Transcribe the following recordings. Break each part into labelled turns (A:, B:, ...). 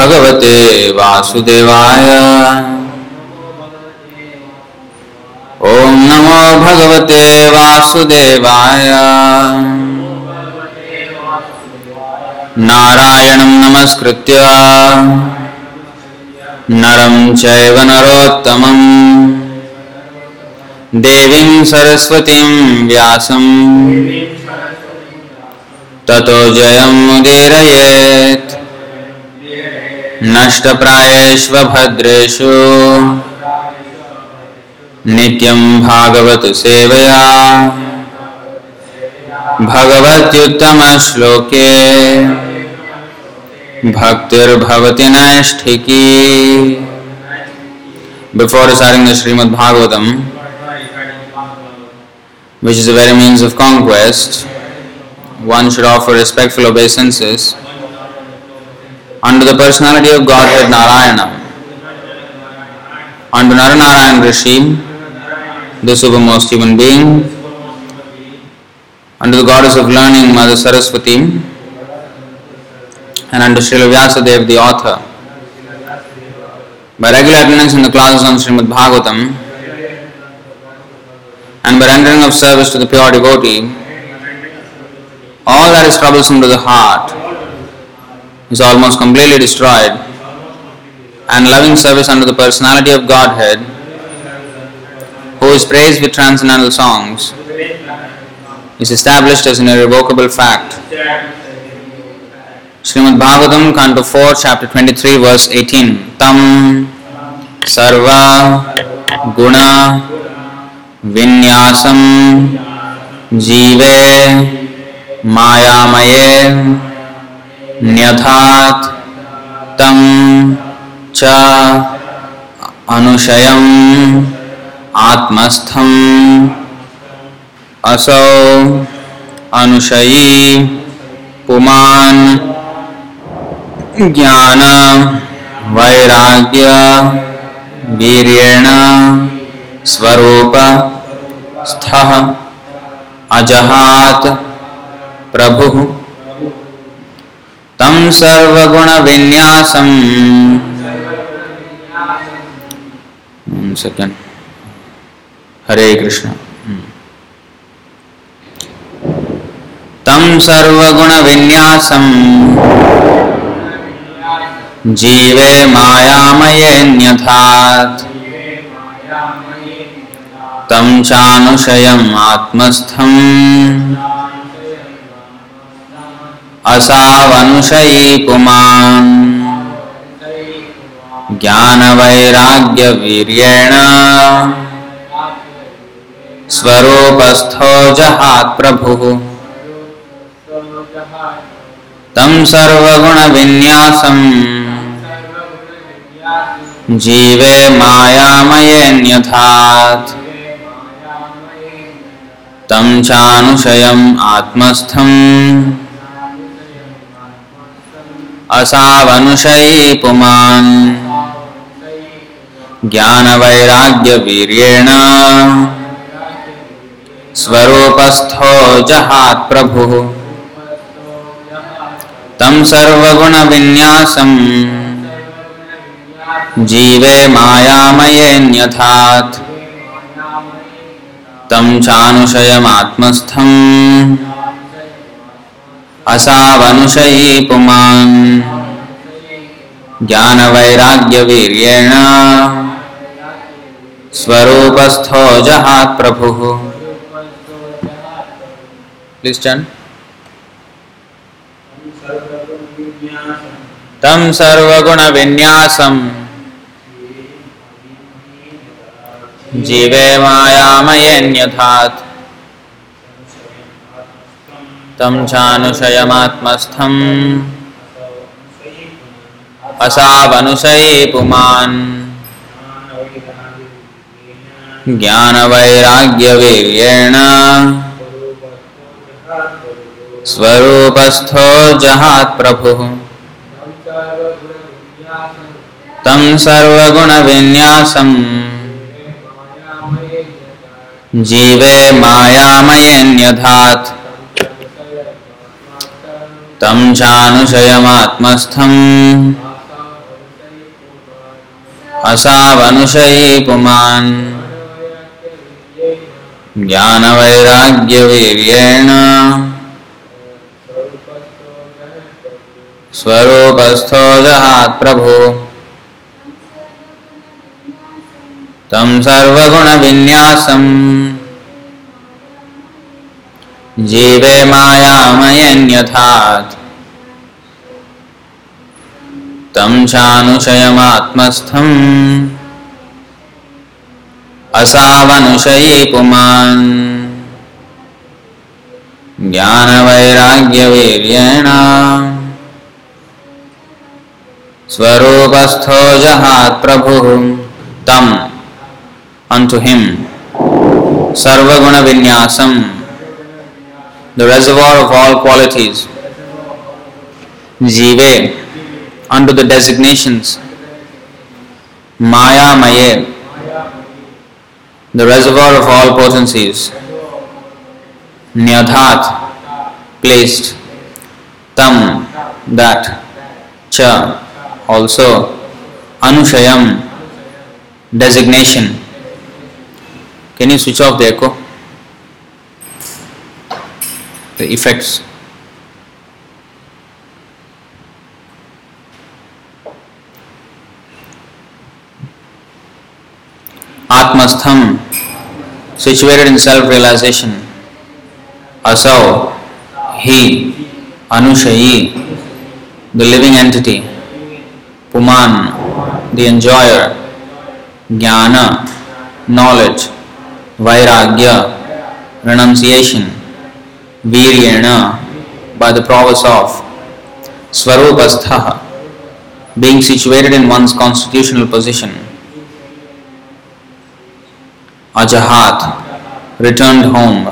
A: भगवते वासुदेवाय। ॐ नमो भगवते वासुदेवाय। नारायणं नमस्कृत्य। नरं चैव नरोत्तमम्। देवीं सरस्वतीं व्यासं ततो जयमुदीरयेत् नष्टप्रायेष्वभद्रेषु नित्यं भागवत सेवया भगवत्युत्तमश्लोके भक्तिर्भवति नैष्ठिकी Before reciting the Srimad Bhagavatam, which is the very means of conquest, one should offer respectful obeisances unto the personality of Godhead Narayana, unto Naranarayan Rishi, the supermost human being, unto the goddess of learning, Mother Saraswati, and unto Srila Vyasadeva, the author. By regular attendance in the classes on Srimad Bhagavatam, and by rendering of service to the pure devotee, all that is troublesome to the heart is almost completely destroyed, and loving service unto the personality of Godhead, who is praised with transcendental songs, is established as an irrevocable fact. Srimad Bhagavatam, Canto 4, Chapter 23, verse 18. Tam Sarva Guna Vinyasam Jive Mayamaye न्यथात् तं च अनुशयम् आत्मस्थम् असौ अनुशयी पुमान् ज्ञान वैराग्य वीर्येण स्वरूप स्थः अजहात् प्रभुः तं सर्वगुणविन्यासम्। second. हरे कृष्ण। तं सर्वगुणविन्यासम्। जीवे मायामयेऽन्यथात् तं चानुशयम् आत्मस्थम्। असावनुशयी पुमान् ज्ञानवैराग्यवीर्येण स्वरूपस्थो जहात् प्रभुः। तं सर्वगुणविन्यासम्। जीवे मायामयेऽन्यथात् तं चानुशयम् आत्मस्थम्। असावनुशयी पुमान् ज्ञानवैराग्यवीर्येण स्वरूपस्थो जहात् प्रभुः। तं सर्वगुणविन्यासम्। जीवे मायामयेऽन्यथात् तं चानुशयमात्मस्थम्। असावनुशयी पुमान् ज्ञानवैराग्यवीर्येण स्वरूपस्थो जहात् प्रभुः। प्लीज़ टर्न तं सर्वगुणविन्यासम् जीवे मायामयेऽन्यथात्। तं चानुशयमात्मस्थम्। असावनुशयी पुमान्। ज्ञानवैराग्यवीर्येण। स्वरूपस्थो जहात् प्रभुः। तं सर्वगुणविन्यासम्। जीवे मायामयेऽन्यथात् तं चानुशयमात्मस्थम्। असावनुषयी पुमान्। ज्ञानवैराग्यवीर्येण। स्वरूपस्थो जहात् प्रभु। तं सर्वगुणविन्यासम् जीवे मायामयन्यथात्। तं चानुशयमात्मस्थम्। असावनुषयी पुमान् ज्ञानवैराग्यवीर्येण। स्वरूपस्थो जहात् प्रभुः। तम् him sarvaguna vinyasam the reservoir of all qualities jive under the designations maya maye the reservoir of all potencies nyadhat placed tam that cha also anushayam designation. Can you switch off the echo the effects Atmastham, situated in self realization. Asau, he, Anushayi, the living entity. Puman, the enjoyer. Jnana, knowledge. Vairagya, renunciation. Viryena, by the prowess of. Swarupastha, being situated in one's constitutional position. Ajahat, returned home.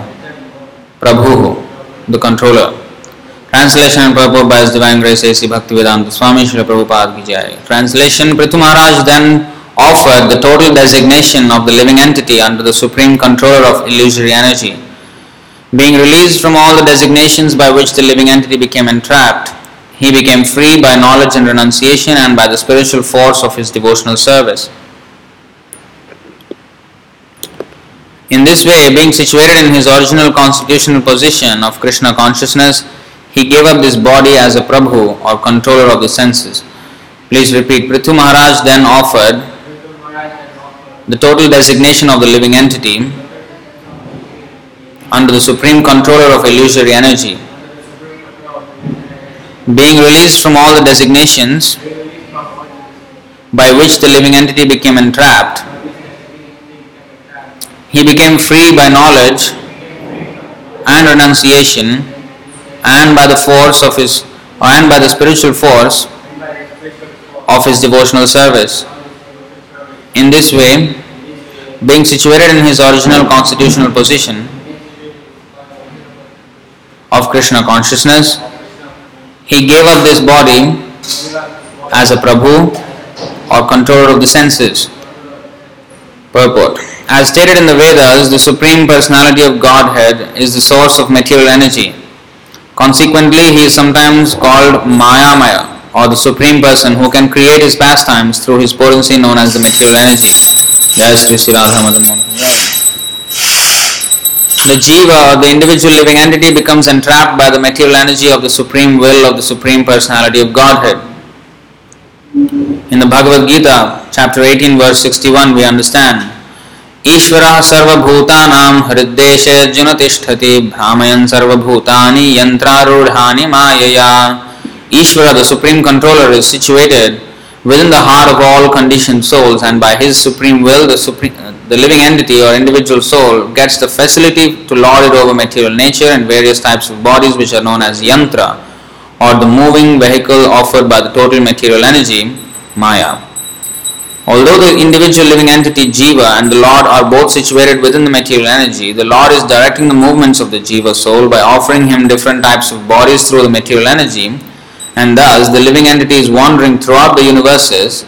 A: Prabhu, the controller. Translation and purport by His Divine Grace A.C. Bhaktivedanta Swami Srila Prabhupada Ki Jai. Translation Prithu Maharaj then offered the total designation of the living entity under the supreme controller of illusory energy. Being released from all the designations by which the living entity became entrapped, he became free by knowledge and renunciation and by the spiritual force of his devotional service. In this way, being situated in his original constitutional position of Krishna consciousness, he gave up this body as a Prabhu or controller of the senses. Please repeat. Prithu Maharaj then offered the total designation of the living entity under the supreme controller of illusory energy. Being released from all the designations by which the living entity became entrapped, he became free by knowledge and renunciation and by the force of his and by the spiritual force of his devotional service. In this way, being situated in his original constitutional position of Krishna consciousness, he gave up this body as a Prabhu or controller of the senses. Purport As stated in the Vedas, the Supreme Personality of Godhead is the source of material energy. Consequently, he is sometimes called Mayamaya or the Supreme Person who can create his pastimes through his potency known as the material energy. Jai Sri Radha Madanmohan The jiva or the individual living entity becomes entrapped by the material energy of the supreme will of the supreme personality of Godhead. In the Bhagavad Gita, chapter 18, verse 61, we understand ईश्वरः सर्वभूतानां हृद्देशेऽर्जुन तिष्ठति भ्रामयन् सर्वभूतानि यन्त्रारूढानि मायया Ishvara, the supreme controller, is situated within the heart of all conditioned souls, and by his supreme will, the, supreme, the living entity or individual soul gets the facility to lord it over material nature and various types of bodies which are known as yantra, or the moving vehicle offered by the total material energy, Maya. Although the individual living entity Jiva and the Lord are both situated within the material energy, the Lord is directing the movements of the Jiva soul by offering him different types of bodies through the material energy, and thus the living entity is wandering throughout the universes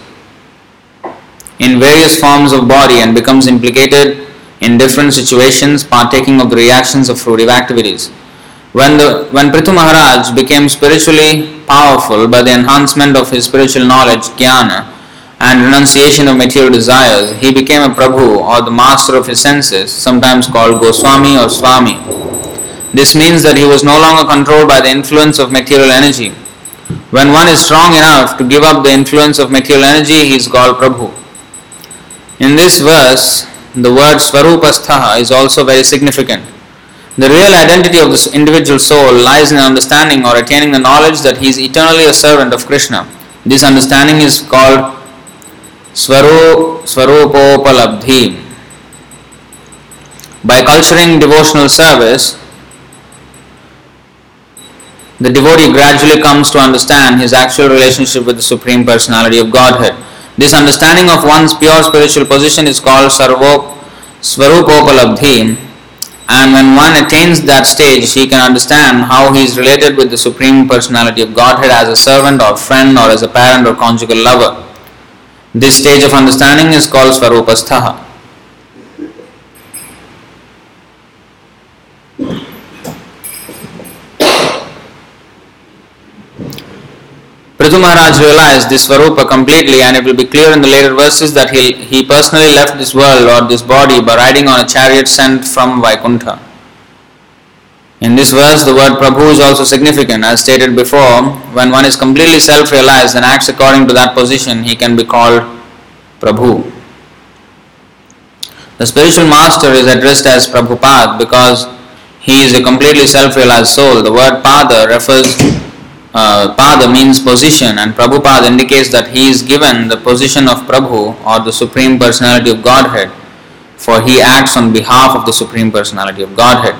A: in various forms of body and becomes implicated in different situations, partaking of the reactions of fruitive activities. When, the, when Prithu Maharaj became spiritually powerful by the enhancement of his spiritual knowledge, jnana, and renunciation of material desires, he became a Prabhu or the master of his senses, sometimes called Goswami or Swami. This means that he was no longer controlled by the influence of material energy. When one is strong enough to give up the influence of material energy, he is called Prabhu. In this verse, the word Swarupastha is also very significant. The real identity of this individual soul lies in understanding or attaining the knowledge that he is eternally a servant of Krishna. This understanding is called Swaru. By culturing devotional service, the devotee gradually comes to understand his actual relationship with the Supreme Personality of Godhead. This understanding of one's pure spiritual position is called Sarvo, Swarupopalabdhi, and when one attains that stage, he can understand how he is related with the Supreme Personality of Godhead as a servant or friend or as a parent or conjugal lover. This stage of understanding is called Swarupastha. Prithu Maharaj realized this Swarupa completely and it will be clear in the later verses that he, he personally left this world or this body by riding on a chariot sent from Vaikuntha. In this verse, the word Prabhu is also significant. As stated before, when one is completely self realized and acts according to that position, he can be called Prabhu. The spiritual master is addressed as Prabhupada because he is a completely self realized soul. The word Pada refers uh, Pada means position and Prabhupada indicates that he is given the position of Prabhu or the Supreme Personality of Godhead for he acts on behalf of the Supreme Personality of Godhead.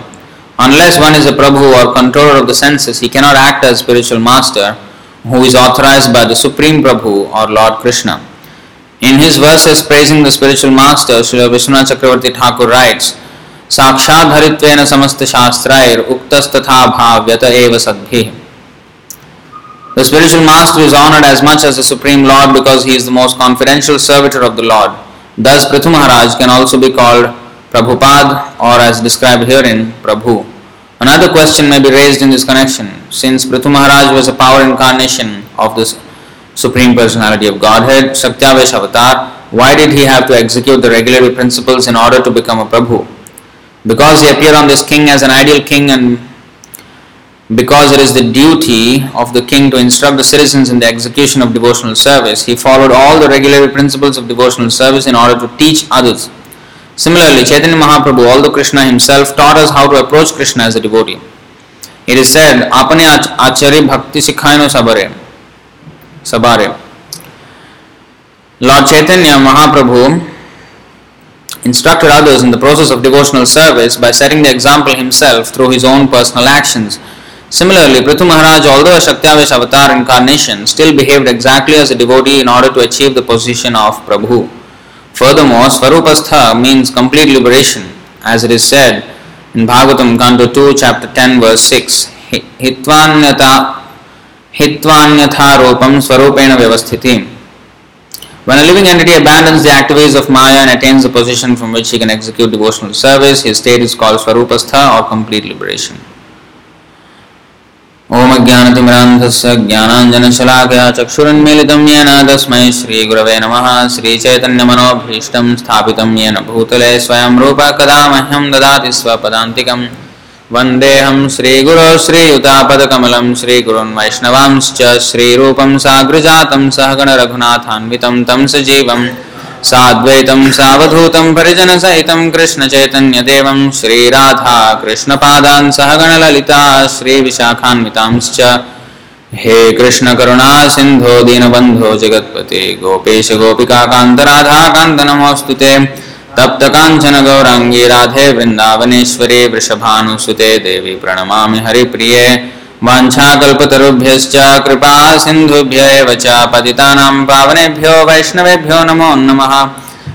A: Unless one is a Prabhu or controller of the senses, he cannot act as spiritual master who is authorized by the Supreme Prabhu or Lord Krishna. In his verses praising the spiritual master, Sri Vishwanath Chakravarti Thakur writes, साक्षाधरित्वेन समस्त शास्त्रायर उक्तस्तथा भाव्यत एव सद्भिः the spiritual master is honored as much as the Supreme Lord because he is the most confidential servitor of the Lord. Thus, Prithu Maharaj can also be called Prabhupad or as described herein, Prabhu. Another question may be raised in this connection. Since Prithu Maharaj was a power incarnation of this Supreme Personality of Godhead, Shaktiavesh Avatar, why did he have to execute the regulatory principles in order to become a Prabhu? Because he appeared on this king as an ideal king and because it is the duty of the king to instruct the citizens in the execution of devotional service, he followed all the regulatory principles of devotional service in order to teach others. Similarly, Chaitanya Mahaprabhu, although Krishna himself, taught us how to approach Krishna as a devotee. It is said, Apane achari bhakti sikhaino sabare. Sabare. Lord Chaitanya Mahaprabhu instructed others in the process of devotional service by setting the example himself through his own personal actions Similarly, Prithu Maharaj, although a Shaktiavesh avatar incarnation, still behaved exactly as a devotee in order to achieve the position of Prabhu. Furthermore, Swarupastha means complete liberation, as it is said in Bhagavatam, Canto 2, Chapter 10, verse 6. Hitvanyata Hitvanyatharupam Swarupena Vyavasthiti. When a living entity abandons the activities of Maya and attains the position from which he can execute devotional service, his state is called Swarupastha or complete liberation. ॐ ज्ञानतिमिरान्धस्य ज्ञानाञ्जनशलाकया चक्षुरुन्मीलितं येन तस्मै श्रीगुरवे नमः। श्रीचैतन्यमनोभीष्टं स्थापितं येन भूतले स्वयं रूप कदा मह्यं ददाति स्वपदान्तिकं वन्देऽहं श्रीगुरो श्रीयुतापदकमलं श्रीगुरुन् वैष्णवांश्च श्रीरूपं साग्रजातं सहगणरघुनाथान्वितं तं सजीवम् साद्वैतं सावधूतं परिजनसहितं कृष्णचैतन्यदेवं श्रीराधा कृष्णपादान् सहगणललिता श्रीविशाखान्वितांश्च। हे कृष्णकरुणा सिन्धो दीनबन्धो जगत्पते, गोपेश गोपिकान्तराधाकान्त नमोऽस्तु ते। तप्तकाञ्चन गौराङ्गी राधे वृन्दावनेश्वरे, वृषभानुसुते देवी प्रणमामि हरिप्रिये। वाञ्छाकल्पतरुभ्यश्च कृपा सिन्धुभ्य एव च पावनेभ्यो वैष्णवेभ्यो नमो नमः।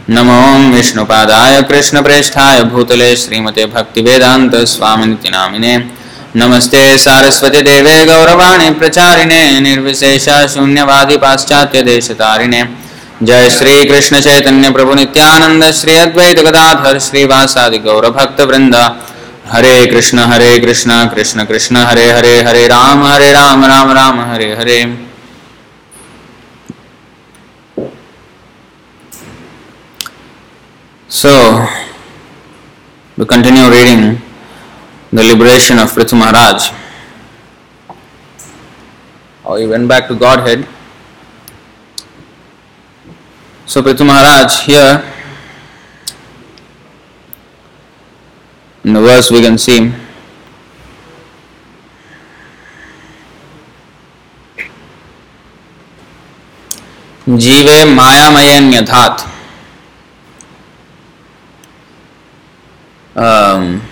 A: नमो विष्णुपादाय कृष्णप्रेष्ठाय भूतले श्रीमते भक्तिवेदान्तस्वामिनिति नामिने नमस्ते सारस्वती देवे गौरवाणी प्रचारिणे निर्विशेष शून्यवादी पाश्चात्य जय श्री कृष्ण चैतन्य प्रभु नित्यानंद श्री अद्वैत गदाधर श्रीवासादि गौर वृंदा Hare Krishna Hare Krishna Krishna Krishna, Hare Hare Hare Rama Hare Rama Rama Rama, Hare Hare. So we continue reading the liberation of Prithvi Maharaj और you back to Godhead so Prithvi Maharaj here in the verse we can see, जीवे मायामयन्यथात् um,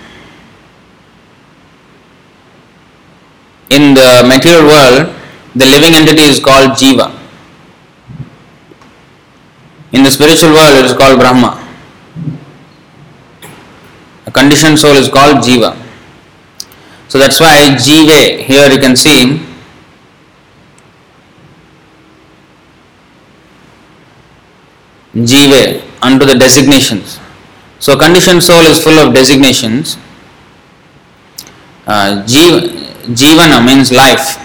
A: in the material world the living entity is called jiva in the spiritual world it is called brahma a conditioned soul is called jiva so that's why jive here you can see jive unto the designations. So conditioned soul is full of designations. Uh, jivana means life.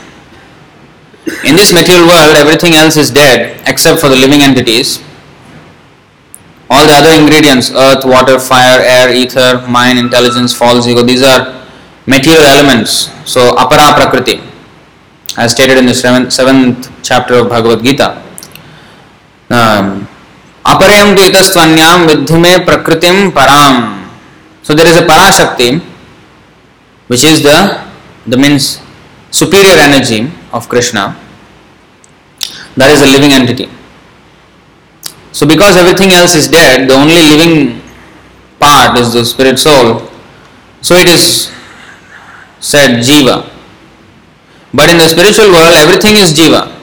A: In this material world, everything else is dead except for the living entities All the other ingredients earth, water, fire, air, ether, mind, intelligence, false ego these are material elements. So, apara prakriti, as stated in the seventh, seventh chapter of Bhagavad Gita. Um, अपरयम तो इतस्वन्याम विद्धि में प्रकृतिम पराम so there is a पराशक्ति which is the the means superior energy of Krishna that is a living entity so because everything else is dead, the only living part is the spirit soul. So it is said jiva. But in the spiritual world, everything is jiva.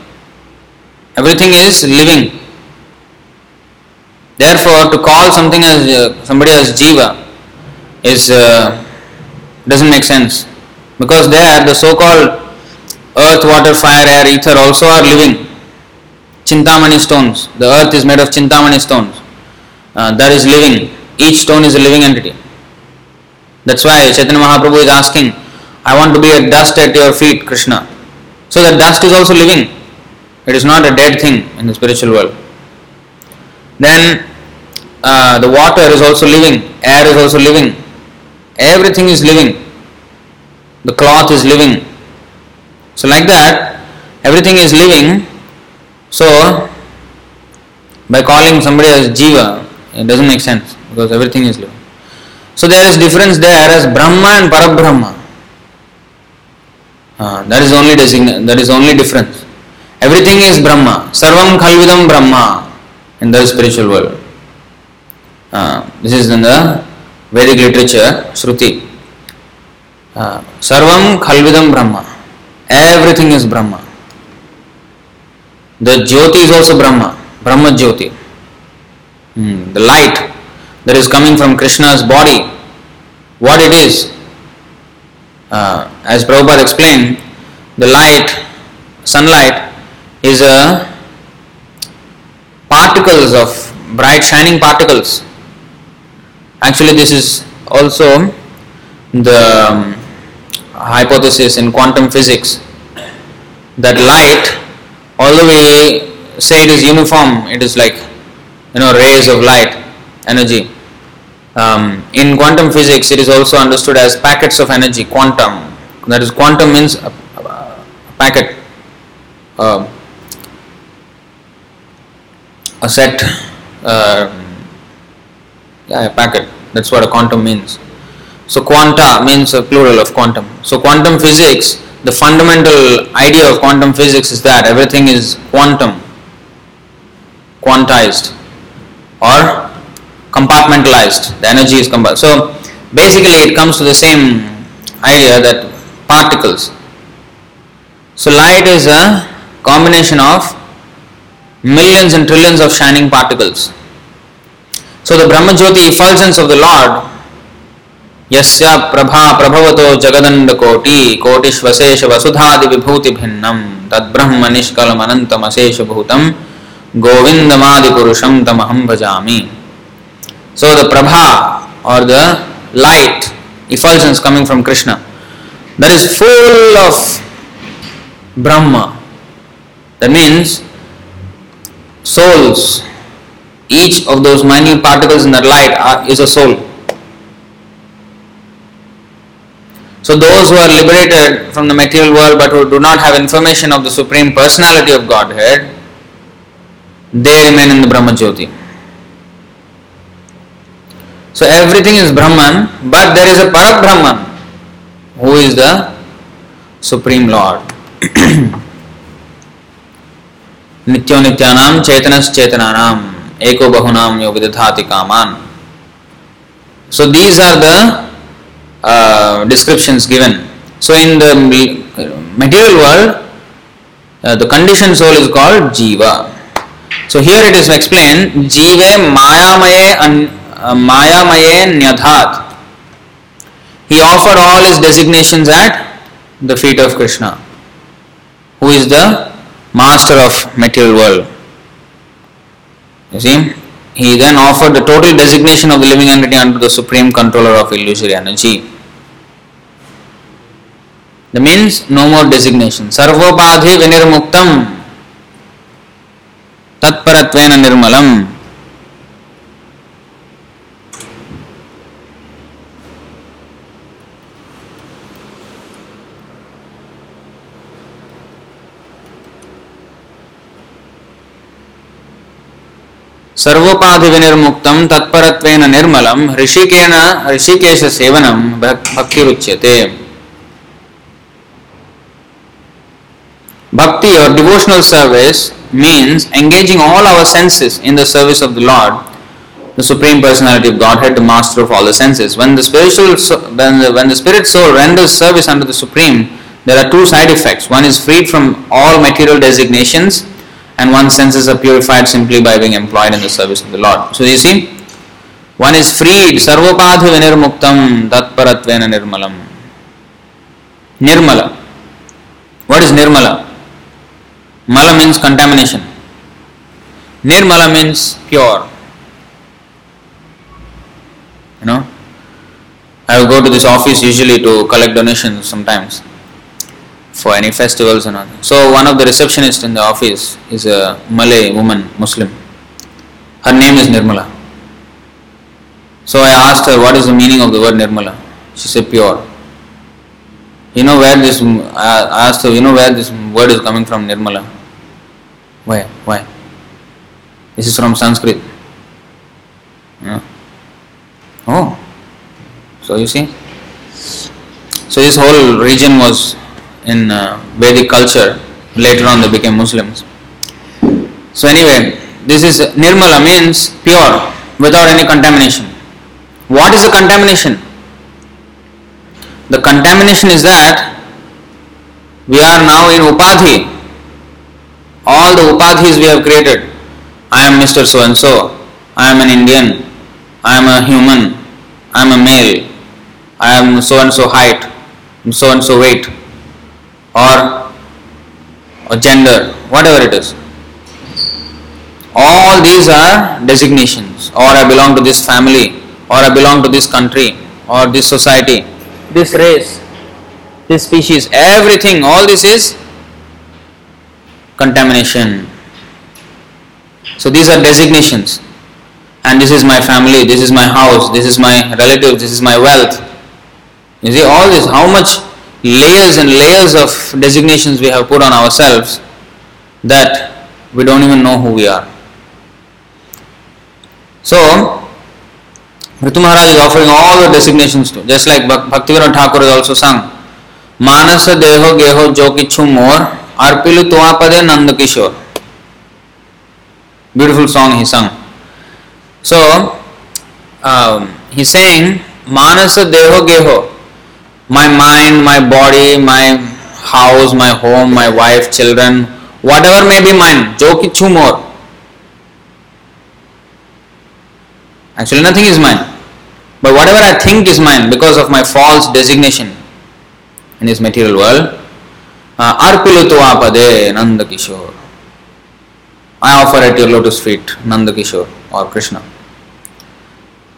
A: Everything is living. Therefore, to call something as uh, somebody as jiva is uh, doesn't make sense because there the so-called earth, water, fire, air, ether also are living. Chintamani stones. The earth is made of chintamani stones. Uh, that is living. Each stone is a living entity. That's why Chaitanya Mahaprabhu is asking, I want to be a dust at your feet, Krishna. So the dust is also living. It is not a dead thing in the spiritual world. Then uh, the water is also living, air is also living, everything is living, the cloth is living. So, like that, everything is living. So, by calling somebody as Jiva, it doesn't make sense because everything is living. So, there is difference there as Brahma and Parabrahma. Uh, that is only design- that is only difference. Everything is Brahma. Sarvam Khalvidam Brahma in the spiritual world. Uh, this is in the Vedic literature, Shruti. Uh, Sarvam Khalvidam Brahma. Everything is Brahma. The Jyoti is also Brahma, Brahma Jyoti. Hmm. The light that is coming from Krishna's body, what it is. Uh, as Prabhupada explained, the light, sunlight, is a particles of bright shining particles. Actually, this is also the um, hypothesis in quantum physics that light, although we say it is uniform, it is like you know rays of light energy. Um, in quantum physics, it is also understood as packets of energy, quantum. That is, quantum means a, packet. Uh, a set, uh, yeah, a packet. That's what a quantum means. So quanta means a plural of quantum. So quantum physics, the fundamental idea of quantum physics is that everything is quantum, quantized, or compartmentalized. The energy is compartmentalized. So basically, it comes to the same idea that particles. So light is a combination of millions and trillions of shining particles. So the Brahma Jyoti effulgence of the Lord, Yasya Prabha Prabhavato Jagadanda Koti Kotishvasesha Vasudhadi Vibhuti Bhinnam Tad Brahma Nishkalam Anantam Asesha Bhutam Govindamadi Purusham Tamaham Bhajami. So the Prabha or the light effulgence coming from Krishna that is full of Brahma. That means souls each of those minute particles in that light are, is a soul. So, those who are liberated from the material world but who do not have information of the Supreme Personality of Godhead, they remain in the Brahma Jyoti. So, everything is Brahman, but there is a Parak Brahman who is the Supreme Lord. नित्यो नित्यानाम चेतनस चेतनानाम एको बहुनाम यो विदधाति कामान so these are the uh, descriptions given so in the material world uh, the conditioned soul is called jiva so here it is explained jive mayamaye an, uh, mayamaye nyadhat he offered all his designations at the feet of krishna who is the master of material world. You see, he then offered the total designation of the living entity under the supreme controller of illusory energy. The means no more designation. Sarvopadhi vinirmuktam tatparatvena nirmalam. సర్వోపాధి వినిర్ముక్తం తత్పరత్వేన నిర్మలం ఋషికేన ఋషికేశ సేవనం భక్తిరుచ్యతే Bhakti or devotional service means engaging all our senses in the service of the Lord, the Supreme Personality of Godhead, the Master of all the senses. When the spiritual, when the, when the spirit soul renders service unto the Supreme, there are two side effects. One is freed from all material designations and one's senses are purified simply by being employed in the service of the Lord. So you see, one is freed, sarvopadhi vinirmuktam tatparatvena nirmalam. Nirmala. What is nirmala? Mala means contamination. Nirmala means pure. You know, I will go to this office usually to collect donations sometimes for any festivals and all. So one of the receptionists in the office is a Malay woman, Muslim. Her name is Nirmala. So I asked her what is the meaning of the word Nirmala. She said pure. You know where this I asked her, you know where this word is coming from, Nirmala? Why? Why? This is from Sanskrit. Yeah. Oh. So you see? So this whole region was in uh, Vedic culture. Later on, they became Muslims. So, anyway, this is Nirmala means pure without any contamination. What is the contamination? The contamination is that we are now in Upadhi. All the Upadhis we have created. I am Mr. So and so. I am an Indian. I am a human. I am a male. I am so and so height. So and so weight or, or gender, whatever it is. All these are designations, or I belong to this family, or I belong to this country, or this society, this race, this species, everything, all this is contamination. So these are designations. And this is my family, this is my house, this is my relative, this is my wealth. You see, all this, how much layers and layers of designations we have put on ourselves that we don't even know who we are. So, Prithu Maharaj is offering all the designations to, just like Bhaktivinoda Thakur has also sung. Manasa Deho Geho Jokichu More और पेलू तुआ पद है Nand Kishore. Beautiful song he sung so he sang मानस देहो गेहो my mind my body my house my home my wife children whatever may be mind जो कि छू मोर। Actually nothing is mind but whatever I think is mind because of my false designation in this material world I offer at your lotus feet Nanda Kishore or Krishna.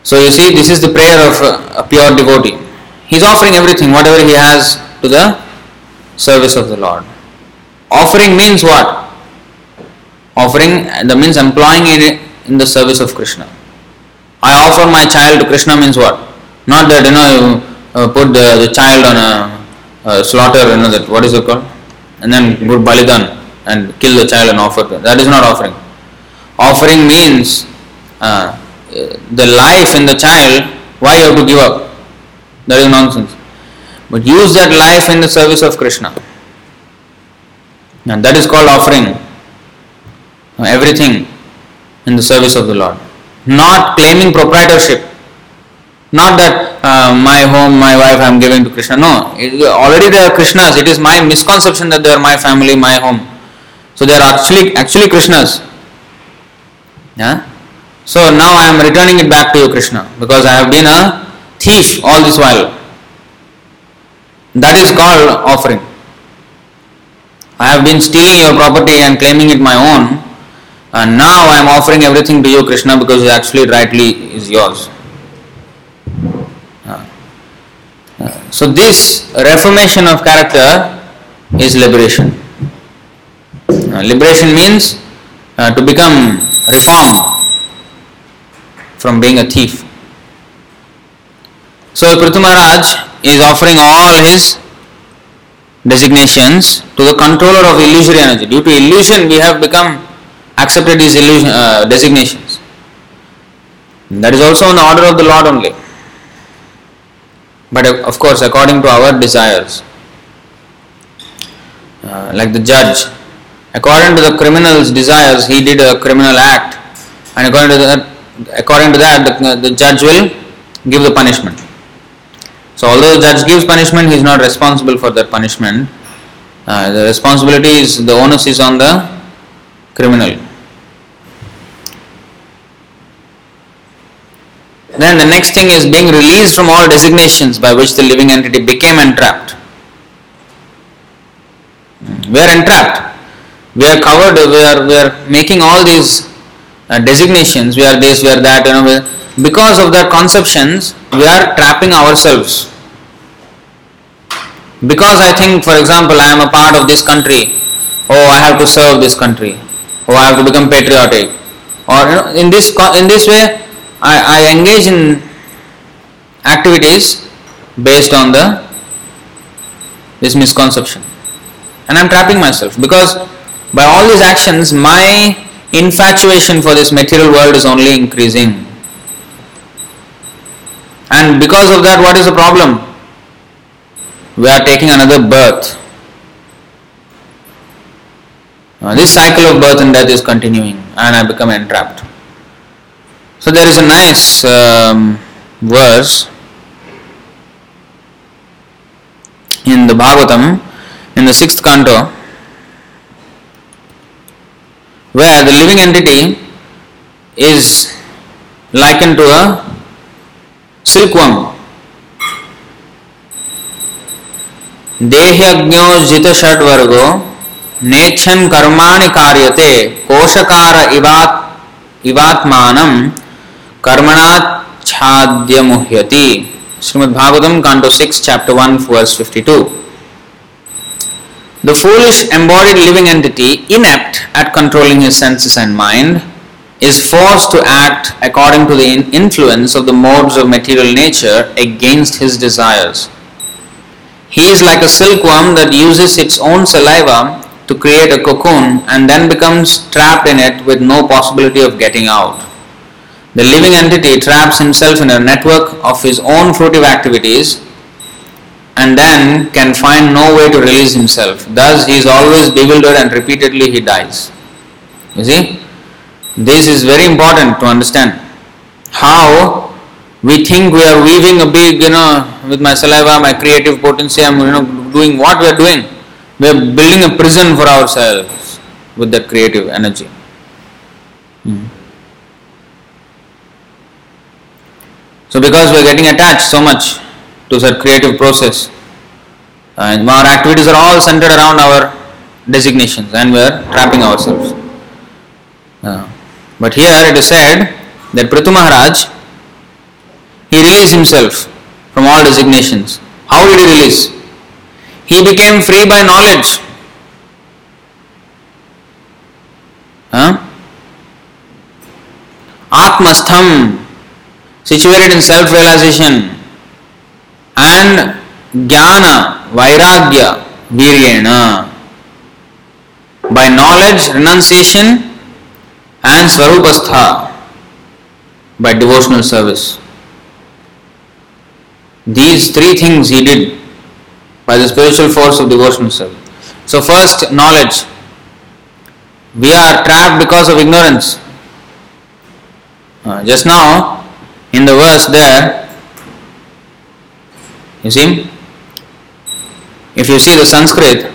A: So you see, this is the prayer of a pure devotee. He is offering everything, whatever he has, to the service of the Lord. Offering means what? Offering that means employing it in the service of Krishna. I offer my child to Krishna means what? Not that you know you uh, put the child on a, a slaughter, you know that what is it called, and then put balidan and kill the child and offer. That is not offering. Offering means uh, the life in the child. Why you have to give up? That is nonsense. But use that life in the service of Krishna. And that is called offering everything in the service of the Lord. Not claiming proprietorship. Not that uh, my home, my wife, I am giving to Krishna. No, it, already they are Krishnas. It is my misconception that they are my family, my home. So they are actually actually Krishnas. Yeah. So now I am returning it back to you, Krishna, because I have been a thief all this while. That is called offering. I have been stealing your property and claiming it my own, and now I am offering everything to you, Krishna, because it actually rightly is yours. So, this reformation of character is liberation. Uh, liberation means uh, to become reformed from being a thief. So, Prithu Maharaj is offering all his designations to the controller of illusory energy. Due to illusion, we have become accepted these illusion, uh, designations. That is also on the order of the Lord only. But of course, according to our desires. Uh, like the judge, according to the criminal's desires, he did a criminal act, and according to that, according to that, the, the judge will give the punishment. So, although the judge gives punishment, he is not responsible for that punishment. Uh, the responsibility is the onus is on the criminal. Then the next thing is being released from all designations by which the living entity became entrapped. We are entrapped. We are covered. We are we are making all these uh, designations. We are this. We are that. You know, because of their conceptions, we are trapping ourselves. Because I think, for example, I am a part of this country. Oh, I have to serve this country. Oh, I have to become patriotic. Or you know, in this in this way, I, I engage in activities based on the this misconception. And i'm trapping myself because by all these actions my infatuation for this material world is only increasing. And because of that what is the problem? We are taking another birth. Uh, this cycle of birth and death is continuing and i become entrapped so there is a nice um, verse in the Bhagavatam in the sixth canto where the living entity is likened to a silkworm. देह्यज्ञो जितषड्वर्गो नेच्छन् कर्माणि कार्यते कोशकार इवात् इवात्मानं कर्मणाच्छाद्य मुह्यति Srimad Bhagavatam, Canto 6, Chapter 1, verse 52. The foolish embodied living entity, inept at controlling his senses and mind, is forced to act according to the influence of the modes of material nature against his desires. He is like a silkworm that uses its own saliva to create a cocoon and then becomes trapped in it with no possibility of getting out. The living entity traps himself in a network of his own fruitive activities and then can find no way to release himself. Thus, he is always bewildered and repeatedly he dies. You see, this is very important to understand how we think we are weaving a big, you know, with my saliva, my creative potency, I'm you know doing what we are doing. We are building a prison for ourselves with that creative energy. So because we are getting attached so much to that creative process, and our activities are all centered around our designations and we are trapping ourselves. Uh, but here it is said that Prithu Maharaj, he released himself from all designations. How did he release? He became free by knowledge. Huh? Atmastham, situated in self realization, and Jnana, Vairagya, Viryena. By knowledge, renunciation, and Swarupastha, by devotional service. These three things he did by the spiritual force of devotional service. So, first, knowledge. We are trapped because of ignorance. Uh, just now, in the verse there, you see, if you see the Sanskrit,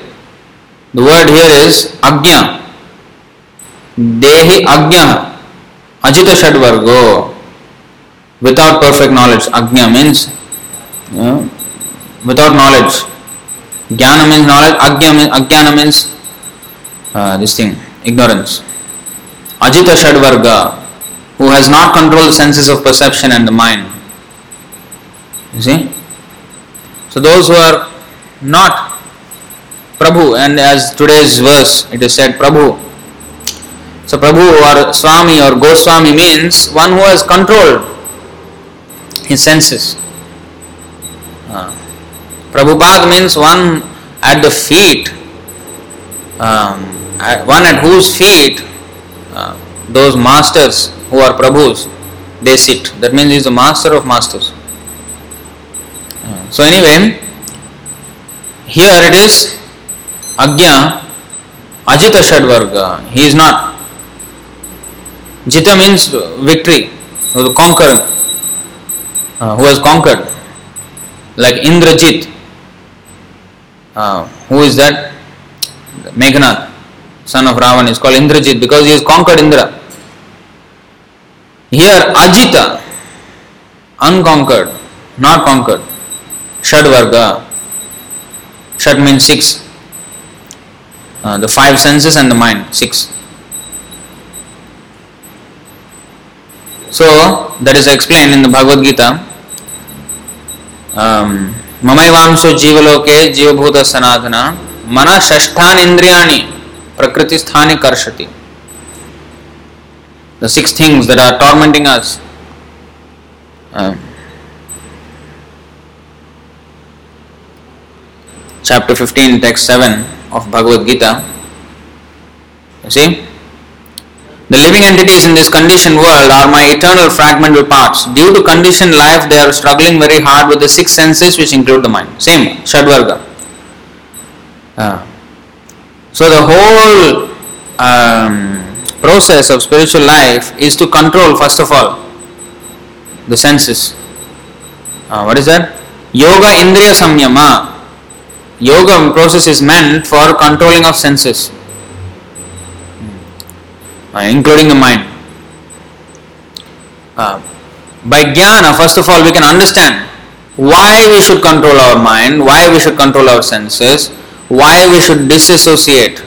A: the word here is agnya. Dehi agnya. Ajita Shadvargo. Without perfect knowledge. Agnya means uh, without knowledge. Jnana means knowledge, Agya means, Ajnana means uh, this thing, ignorance. Ajita Shadvarga, who has not controlled the senses of perception and the mind. You see? So those who are not Prabhu, and as today's verse it is said Prabhu. So Prabhu or Swami or Goswami means one who has controlled his senses. Uh, Prabhupada means one at the feet, um, one at whose feet uh, those masters who are Prabhus, they sit. That means he is the master of masters. So anyway, here it is Agya Ajita Shadvarga. He is not. Jita means victory, or conquer, uh, who has conquered. Like Indrajit, uh, who is that? Meghnath, son of Ravan, is called Indrajit because he has conquered Indra. Here Ajit unconquered not conquered षड वर्ग। षड mean six the five senses and the mind six so that is explain in the Bhagavad Gita ममैवांसो जीवलोके जीवभूत सनातन मन षष्ठानेन्द्रिया प्रकृतिस्थानी कर्षति the six things that are tormenting us uh, chapter 15 text 7 of bhagavad gita you see The living entities in this conditioned world are my eternal fragmental parts. Due to conditioned life, they are struggling very hard with the six senses, which include the mind. Same, Shadvarga. Uh, so, the whole um, process of spiritual life is to control, first of all, the senses. Uh, what is that? Yoga Indriya Samyama. Yoga process is meant for controlling of senses uh, including the mind. Uh, by jnana, first of all, we can understand why we should control our mind, why we should control our senses, why we should disassociate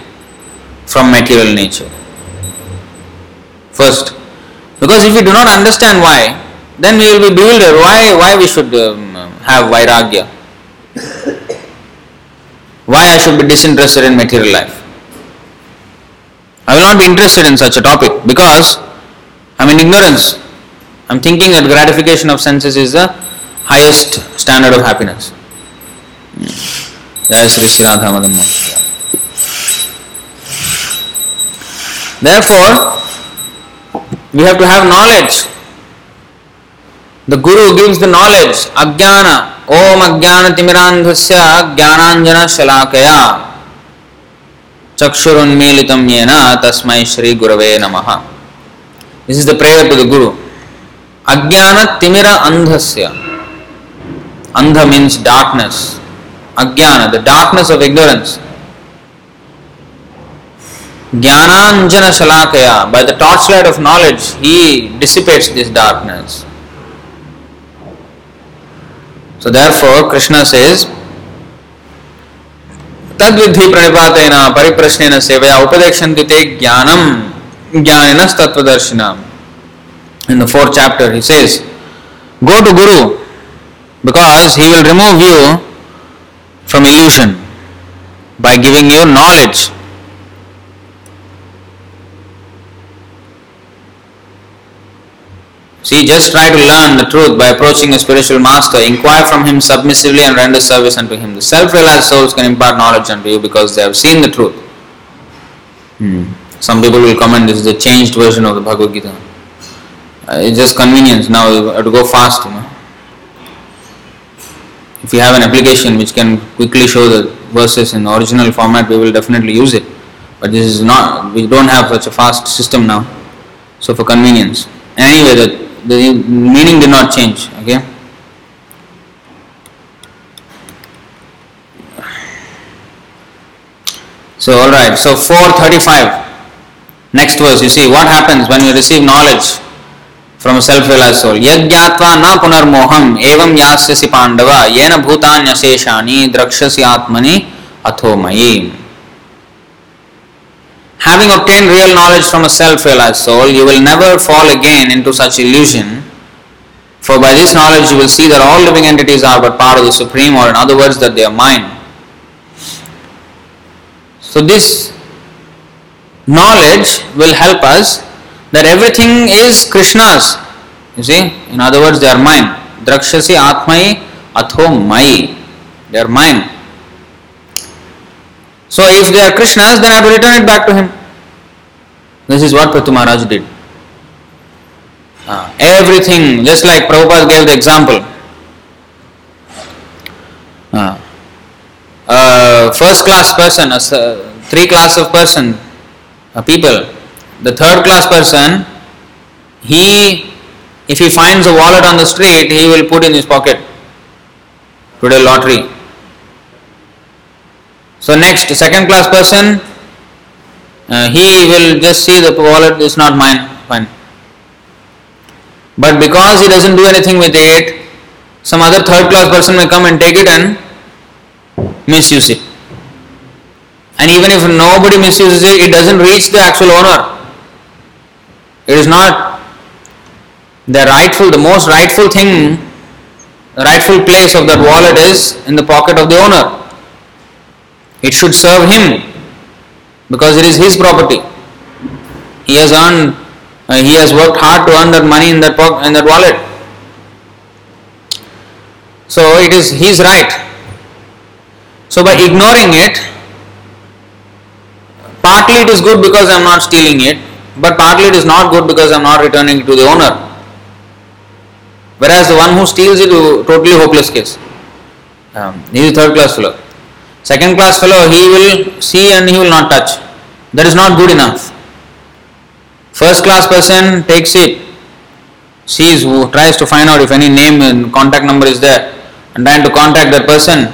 A: from material nature. First, because if we do not understand why, then we will be bewildered why, why we should um, have vairagya. Why I should be disinterested in material life. I will not be interested in such a topic because I am in ignorance. I am thinking that gratification of senses is the highest standard of happiness. Therefore, we have to have knowledge. The Guru gives the knowledge. Ajnana. Om Ajnana Timirandhasya Jnananjana Shalakaya. चक्षुरुन्मीलितं येन तस्मै श्री गुरवे नमः this is the prayer to the guru अज्ञान तिमिर अंधस्य अंध means darkness अज्ञान the darkness of ignorance ज्ञानांजन शलाकया by the torchlight of knowledge he dissipates this darkness so therefore krishna says तद्विधि प्रणिपातेन परिप्रश्नेन सेवया उपदेक्षन्ति ते ज्ञानम ज्ञानिन तत्वदर्शिनाम in the fourth chapter he says go to guru because he will remove you from illusion by giving you knowledge See, just try to learn the truth by approaching a spiritual master. Inquire from him submissively and render service unto him. The self realized souls can impart knowledge unto you because they have seen the truth. Hmm. Some people will comment this is a changed version of the Bhagavad Gita. Uh, it's just convenience now, you have to go fast, you know. If you have an application which can quickly show the verses in the original format, we will definitely use it. But this is not, we don't have such a fast system now. So, for convenience. Anyway, the the meaning did not change. Okay. So all right. So 435. Next verse. You see what happens when you receive knowledge from a self-realized soul. यज्ञात्वा न पुनर्मोहम एवं यास्यसि पांडव येन भूतान्यशेषानि द्रक्ष्यसि आत्मनि अथो मयि Having obtained real knowledge from a self realized soul, you will never fall again into such illusion. For by this knowledge you will see that all living entities are but part of the Supreme, or in other words, that they are mine. So, this knowledge will help us that everything is Krishna's. You see, in other words, they are mine. Drakshasi Atmai Atho Mai. They are mine. So if they are Krishna's, then I to return it back to him. This is what Prithu Maharaj did. Uh, everything, just like Prabhupada gave the example. Uh, a first class person, a three class of person, uh, people. The third class person, he, if he finds a wallet on the street, he will put in his pocket. Put Today lottery. So next, second class person, uh, he will just see the wallet is not mine, fine. But because he doesn't do anything with it, some other third class person may come and take it and misuse it. And even if nobody misuses it, it doesn't reach the actual owner. It is not the rightful, the most rightful thing, the rightful place of that wallet is in the pocket of the owner. It should serve him because it is his property. He has earned, uh, he has worked hard to earn that money in that in that wallet. So it is his right. So by ignoring it, partly it is good because I am not stealing it, but partly it is not good because I am not returning it to the owner. Whereas the one who steals it totally hopeless case. Um, he is a third class fellow. Second class fellow, he will see and he will not touch. That is not good enough. First class person takes it, sees, who tries to find out if any name and contact number is there, and trying to contact that person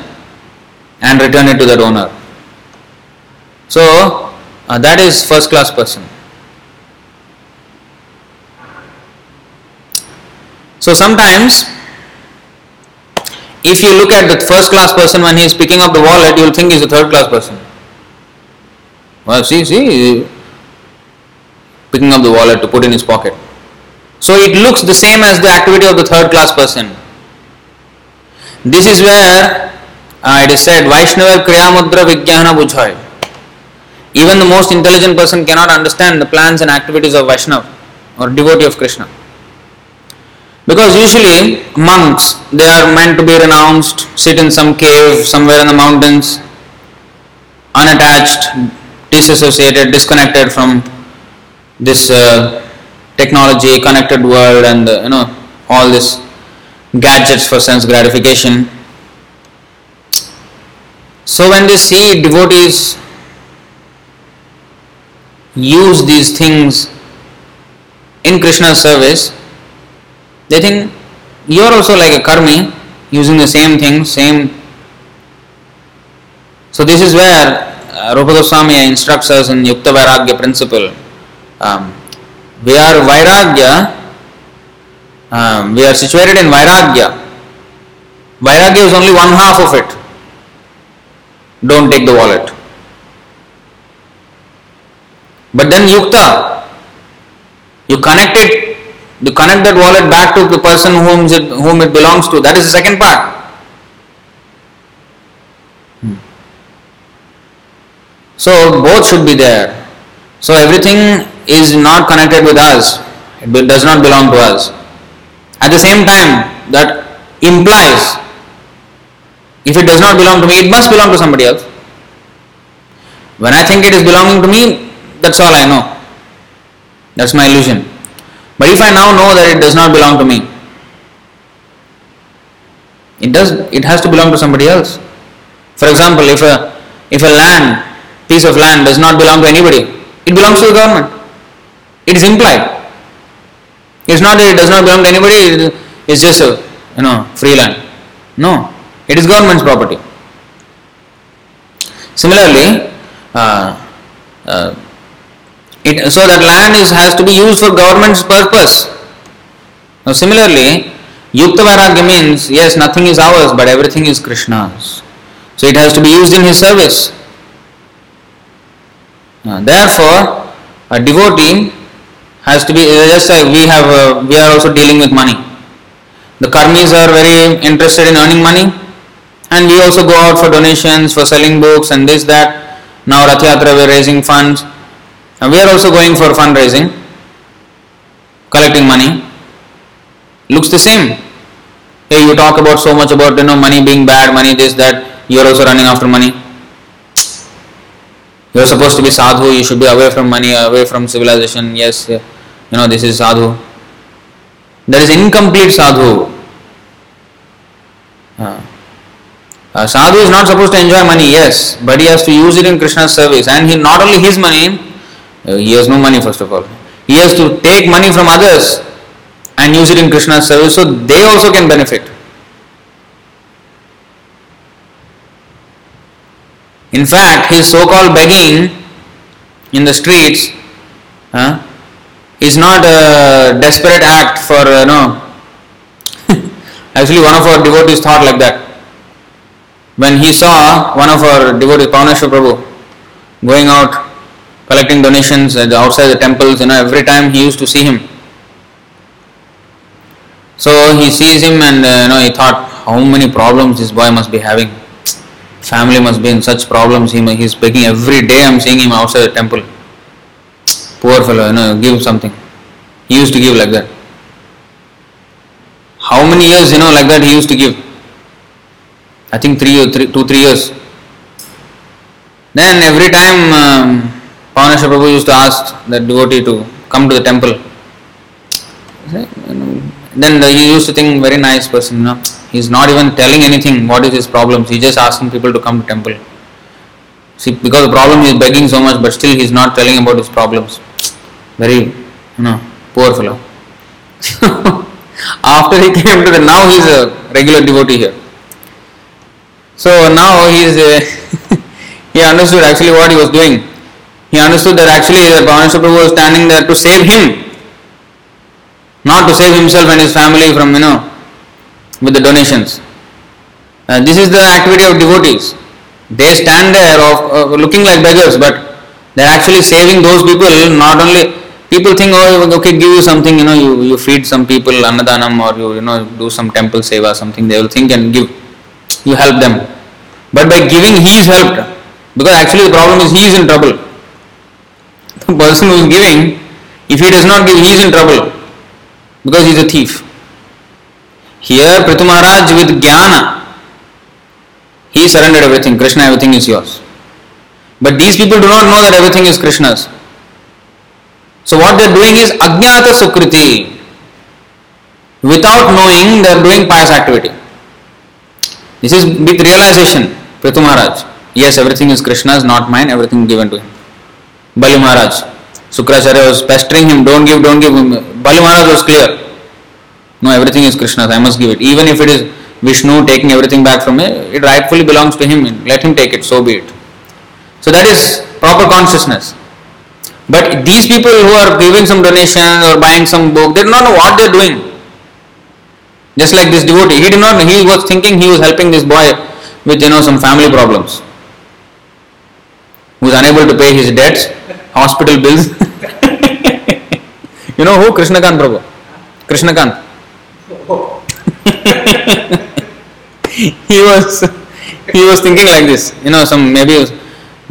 A: and return it to that owner. So, uh, that is first class person. So, sometimes if you look at the first class person when he is picking up the wallet, you will think he is a third class person. Well, see, see, picking up the wallet to put in his pocket. So it looks the same as the activity of the third class person. This is where uh, it is said Vaishnava Kriyamudra Vijnana Bujhai. Even the most intelligent person cannot understand the plans and activities of Vaishnava or devotee of Krishna. Because usually monks, they are meant to be renounced, sit in some cave somewhere in the mountains, unattached, disassociated, disconnected from this uh, technology, connected world, and uh, you know all this gadgets for sense gratification. So when they see devotees use these things in Krishna's service, they think you are also like a karmi, using the same thing, same. So this is where uh, Rupa Goswami instructs us in Yukta Vairagya principle. Um, we are Vairagya, um, we are situated in Vairagya. Vairagya is only one half of it. Don't take the wallet. But then Yukta, you connect it you connect that wallet back to the person whom it, whom it belongs to. That is the second part. Hmm. So both should be there. So everything is not connected with us. It does not belong to us. At the same time, that implies if it does not belong to me, it must belong to somebody else. When I think it is belonging to me, that's all I know. That's my illusion. But if I now know that it does not belong to me, it does it has to belong to somebody else. For example, if a if a land, piece of land does not belong to anybody, it belongs to the government. It is implied. It's not that it does not belong to anybody, it's just a you know free land. No. It is government's property. Similarly, uh, uh, it, so that land is, has to be used for government's purpose. Now, similarly, Yukta Vairagya means yes, nothing is ours, but everything is Krishna's. So it has to be used in his service. Uh, therefore, a devotee has to be just like we have, uh, we are also dealing with money. The karmis are very interested in earning money, and we also go out for donations, for selling books, and this that. Now Rath Yatra we are raising funds. And we are also going for fundraising, collecting money. Looks the same. Hey, you talk about so much about you know money being bad, money this that. You are also running after money. You are supposed to be sadhu. You should be away from money, away from civilization. Yes, you know this is sadhu. That is incomplete sadhu. Uh, sadhu is not supposed to enjoy money, yes, but he has to use it in Krishna's service. And he not only his money, he has no money first of all. He has to take money from others and use it in Krishna's service so they also can benefit. In fact, his so called begging in the streets uh, is not a desperate act for, uh, no. Actually, one of our devotees thought like that. When he saw one of our devotees, Pavaneshwar Prabhu, going out collecting donations outside the temples, you know, every time he used to see him. So he sees him and uh, you know he thought how many problems this boy must be having family must be in such problems. He, he's begging every day. I'm seeing him outside the temple. Poor fellow, you know, give something. He used to give like that. How many years, you know, like that he used to give? I think three or three, two, three years. Then every time um, Pavaneshwar Prabhu used to ask the devotee to come to the temple. Then he used to think very nice person, you know. He's not even telling anything what is his problems. He's just asking people to come to temple. See, because the problem is begging so much, but still he's not telling about his problems. Very, you know, poor fellow. After he came to the, now he's a regular devotee here. So now he's, uh, he understood actually what he was doing. He understood that actually the Bhavana Prabhu was standing there to save him, not to save himself and his family from, you know, with the donations. Uh, this is the activity of devotees. They stand there of uh, looking like beggars, but they're actually saving those people. Not only people think, oh, okay, give you something, you know, you, you feed some people annadanam or you you know do some temple seva, something. They will think and give. You help them, but by giving, he is helped because actually the problem is he is in trouble. The person who is giving, if he does not give, he is in trouble because he is a thief. Here, Prithu Maharaj with Jnana, he surrendered everything. Krishna, everything is yours. But these people do not know that everything is Krishna's. So what they are doing is Ajnata Sukriti. Without knowing, they are doing pious activity. This is with realization, Prithu Maharaj. Yes, everything is Krishna's, not mine, everything given to him. Bali Maharaj. Sukracharya was pestering him, don't give, don't give. Bali Maharaj was clear. No, everything is Krishna's. I must give it. Even if it is Vishnu taking everything back from me, it rightfully belongs to him. Let him take it. So be it. So that is proper consciousness. But these people who are giving some donation or buying some book, they do not know what they are doing. Just like this devotee, he did not. He was thinking he was helping this boy with you know some family problems. Who is unable to pay his debts, hospital bills. you know who? Krishnakant Prabhu. Krishnakant. he was he was thinking like this. You know, some maybe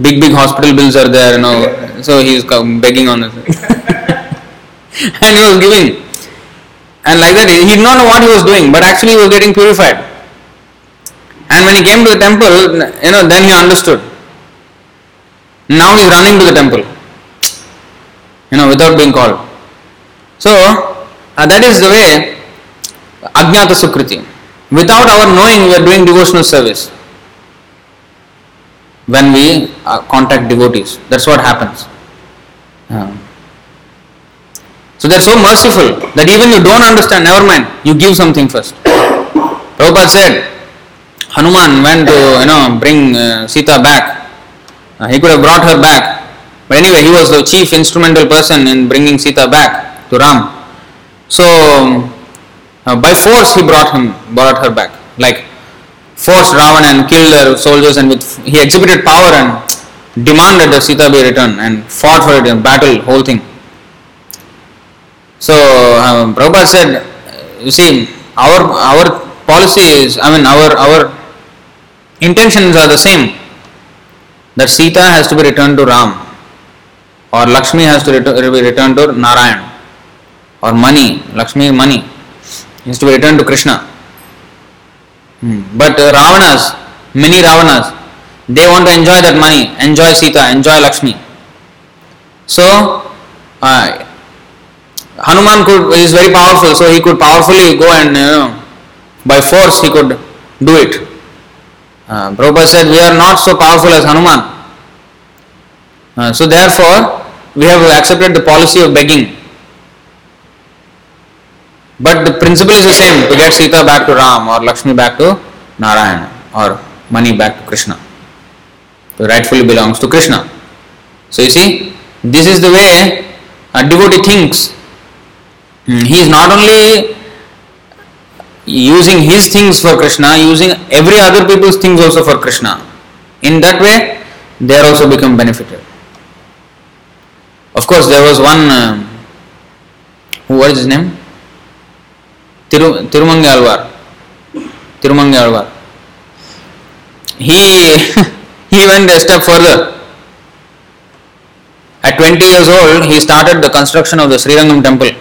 A: big big hospital bills are there. You know, so he's begging on it, and he was giving. And like that, he did not know what he was doing, but actually he was getting purified. And when he came to the temple, you know, then he understood. Now he is running to the temple, you know, without being called. So, uh, that is the way Ajnata Sukriti. Without our knowing, we are doing devotional service. When we uh, contact devotees, that's what happens. Uh, so they're so merciful that even you don't understand, never mind, you give something first. Prabhupada said, Hanuman went to you know bring uh, Sita back. Uh, he could have brought her back, but anyway, he was the chief instrumental person in bringing Sita back to Ram. So uh, by force he brought him, brought her back, like forced Ravana and killed their soldiers, and with he exhibited power and demanded that Sita be returned and fought for it in battle, whole thing. So um, Prabhupada said, you see, our our policy is, I mean, our our intentions are the same. That Sita has to be returned to Ram, or Lakshmi has to be returned to Narayan, or money, Lakshmi money, has to be returned to Krishna. Hmm. But Ravanas, many Ravanas, they want to enjoy that money, enjoy Sita, enjoy Lakshmi. So, uh, Hanuman could is very powerful, so he could powerfully go and you know, by force he could do it. Uh, Prabhupada said we are not so powerful as Hanuman. Uh, so therefore we have accepted the policy of begging. But the principle is the same to get Sita back to Ram or Lakshmi back to Narayana or money back to Krishna. So rightfully belongs to Krishna. So you see, this is the way a devotee thinks Hmm, he is not only using his things for Krishna, using every other people's things also for Krishna. In that way, they are also become benefited. Of course, there was one, uh, who what is his name? Tiru, Tirumangai Alvar. Tirumangai Alvar. He, he went a step further. At 20 years old, he started the construction of the Srirangam temple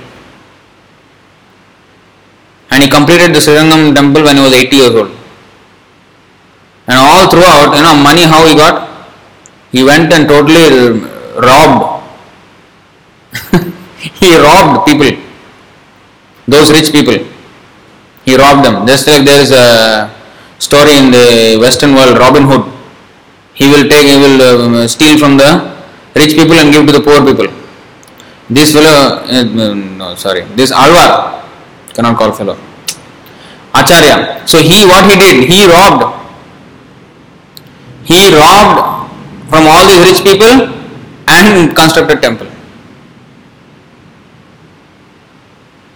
A: and he completed the Srirangam temple when he was 80 years old. And all throughout, you know, money how he got? He went and totally robbed. He robbed people, those rich people. He robbed them. Just like there is a story in the Western world, Robin Hood. He will take, he will uh, steal from the rich people and give to the poor people. This fellow, uh, no, sorry, this Alvar, cannot call fellow. Acharya. So he what he did? He robbed. He robbed from all these rich people and constructed temple.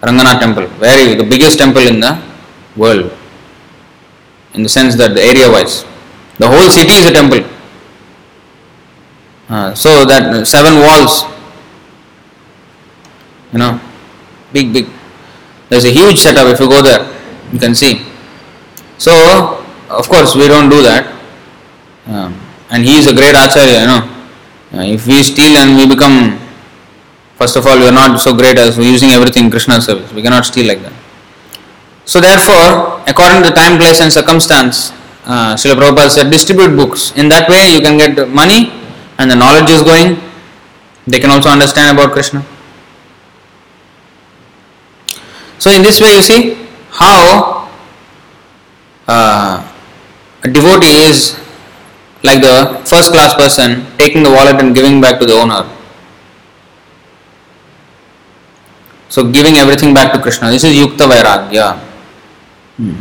A: Ranganath temple, very the biggest temple in the world. In the sense that the area wise. The whole city is a temple. Uh, so that seven walls, you know, big, big. There's a huge setup if you go there, you can see. So, of course, we don't do that. Um, and he is a great acharya, you know. Uh, if we steal and we become, first of all, we are not so great as using everything Krishna service. We cannot steal like that. So, therefore, according to time, place, and circumstance, uh, Srila Prabhupada said, distribute books. In that way, you can get money and the knowledge is going. They can also understand about Krishna. So, in this way, you see how uh, a devotee is like the first class person taking the wallet and giving back to the owner. So, giving everything back to Krishna. This is Yukta Vairagya. Hmm.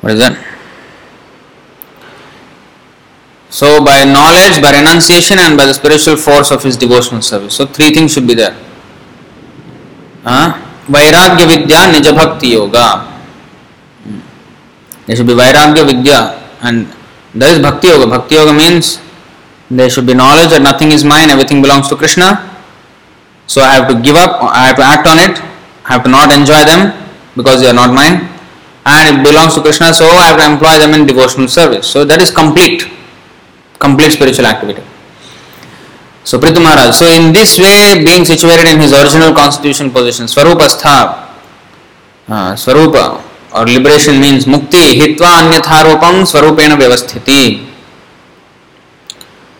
A: What is that? So, by knowledge, by renunciation, and by the spiritual force of his devotional service. So, three things should be there. Huh? Vairagya Vidya, Nija Bhakti Yoga. Hmm. There should be Vairagya Vidya, and there is Bhakti Yoga. Bhakti Yoga means there should be knowledge that nothing is mine, everything belongs to Krishna. So, I have to give up, I have to act on it, I have to not enjoy them because they are not mine, and it belongs to Krishna, so I have to employ them in devotional service. So, that is complete complete spiritual activity. So Prithu Maharaj, so in this way, being situated in his original constitution position, Swarupastha, uh, Swarupa or liberation means mukti, hitva anyatharupam swarupena vyavasthiti.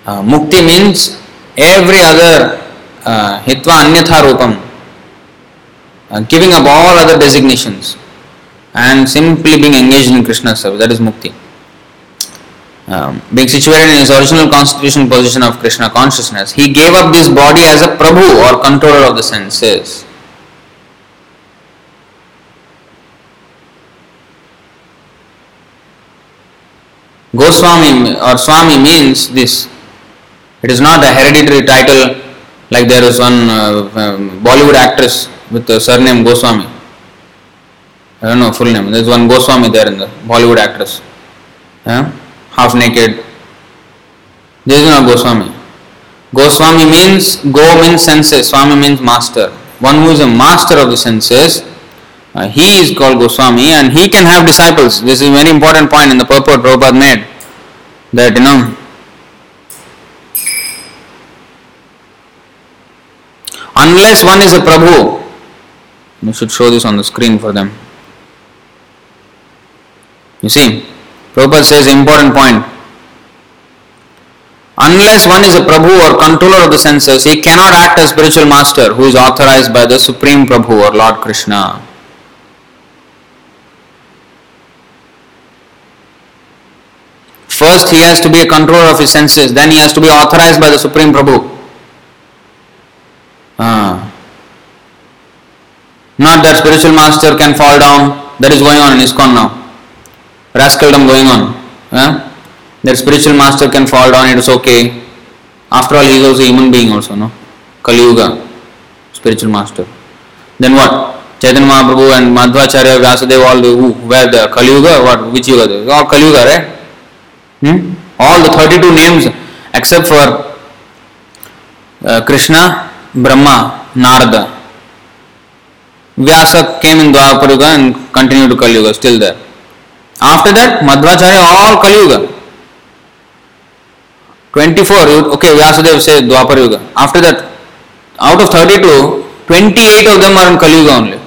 A: Uh, mukti means every other uh, hitva anyatharupam, uh, giving up all other designations and simply being engaged in Krishna's service, that is mukti. Um, being situated in his original constitutional position of Krishna consciousness, he gave up this body as a Prabhu or controller of the senses. Goswami or Swami means this. It is not a hereditary title like there is one uh, um, Bollywood actress with the surname Goswami. I don't know full name. There is one Goswami there in the Bollywood actress. Yeah? Half naked. This is not Goswami. Goswami means go means senses, Swami means master. One who is a master of the senses, uh, he is called Goswami and he can have disciples. This is a very important point in the purport Prabhupada made. That you know unless one is a Prabhu, you should show this on the screen for them. You see, Prabhupada says important point. Unless one is a Prabhu or controller of the senses, he cannot act as spiritual master who is authorized by the Supreme Prabhu or Lord Krishna. First, he has to be a controller of his senses, then, he has to be authorized by the Supreme Prabhu. Ah. Not that spiritual master can fall down, that is going on in ISKCON now. Rascaldom going on. Ah? That spiritual master can fall down, it is okay. After all, he is also a human being, also, no? Kali Yuga, spiritual master. Then what? Chaitanya Mahaprabhu and Madhvacharya, Vyasadeva, all the who were there? Kali Yuga, what? Which Yuga? All Kali Yuga, right? Hmm? All the 32 names except for uh, Krishna, Vyasa came in Dwapar Yuga and continued to Kali Yuga, still there. After that, Madhvacharya, all Kali Yuga. 24, okay, Vyasadeva said Dwapar Yuga. After that, out of 32, 28 of them are in Kali Yuga only.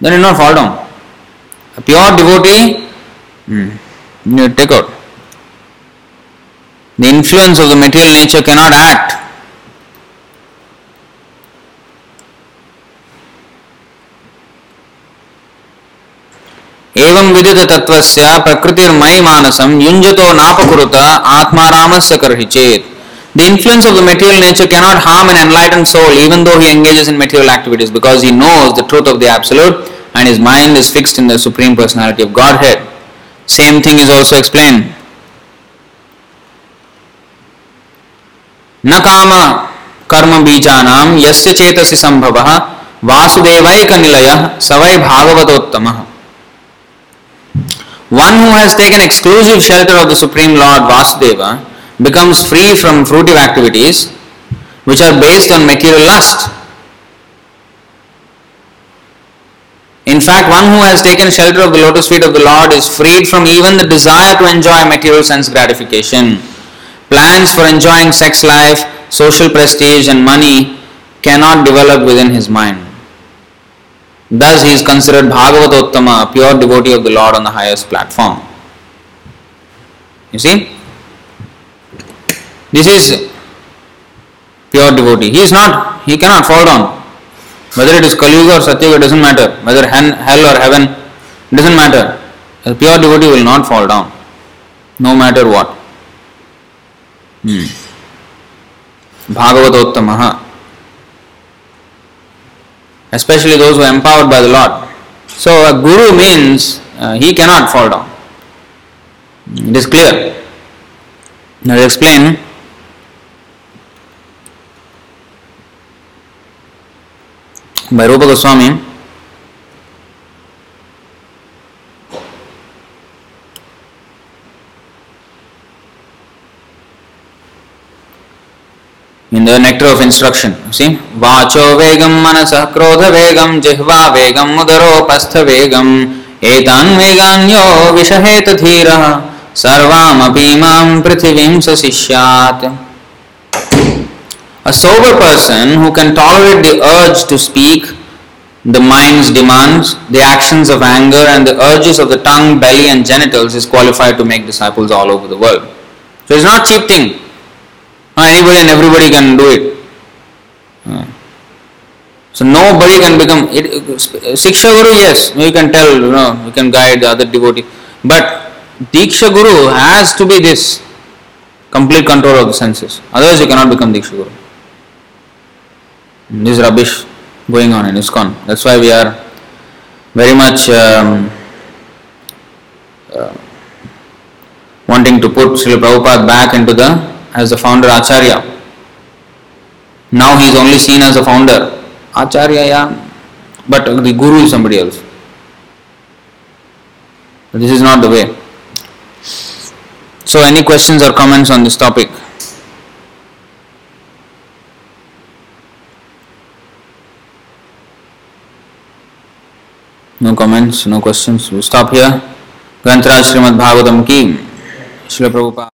A: Then it will not fall down. A pure devotee, hmm, you take out. The influence of the material nature cannot act. एवं विदित तत्वस्य प्रकृतिर्मयि मानसम युंजतो नापकुरुत आत्मारामस्य करहि चेत The influence of the material nature cannot harm an enlightened soul even though he engages in material activities because he knows the truth of the Absolute and his mind is fixed in the Supreme Personality of Godhead. Same thing is also explained. न काम कर्म बीजानाम यस्य चेतसि संभवः वासुदेवैक निलयः सवै भागवतोत्तमः One who has taken exclusive shelter of the Supreme Lord Vasudeva becomes free from fruitive activities which are based on material lust. In fact, one who has taken shelter of the lotus feet of the Lord is freed from even the desire to enjoy material sense gratification. Plans for enjoying sex life, social prestige, and money cannot develop within his mind. Thus, he is considered Bhagavatottama, a pure devotee of the Lord on the highest platform. You see? This is pure devotee. He is not, he cannot fall down. Whether it is Kali Yuga or Satyuga, doesn't matter. Whether hell or heaven, doesn't matter. A pure devotee will not fall down, no matter what. Hmm. Bhagavatottamaha especially those who are empowered by the Lord. So, a guru means uh, he cannot fall down. It is clear. Now, I explain. By Rupa Goswami, in the nectar of instruction. See, vacho vegam manasa krodha vegam jihva vegam mudaropastha vegam etan veganyo vishaheta dhira sarvam apimam prithivim sasishyat. A sober person who can tolerate the urge to speak, the mind's demands, the actions of anger, and the urges of the tongue, belly, and genitals is qualified to make disciples all over the world. So it's not cheap thing. Anybody and everybody can do it. So nobody can become it, Siksha Guru, yes, you can tell, you know, you can guide the other devotee. But Diksha Guru has to be this complete control of the senses. Otherwise you cannot become Diksha Guru. This rubbish going on in ISKCON. That's why we are very much um, uh, wanting to put Srila Prabhupada back into the as the founder Acharya. Now he is only seen as a founder. Acharya, yeah, but the guru is somebody else. This is not the way. So, any questions or comments on this topic? No comments, no questions. We stop here. Granth Srimad Bhagavatam Ki. Shri Prabhupada.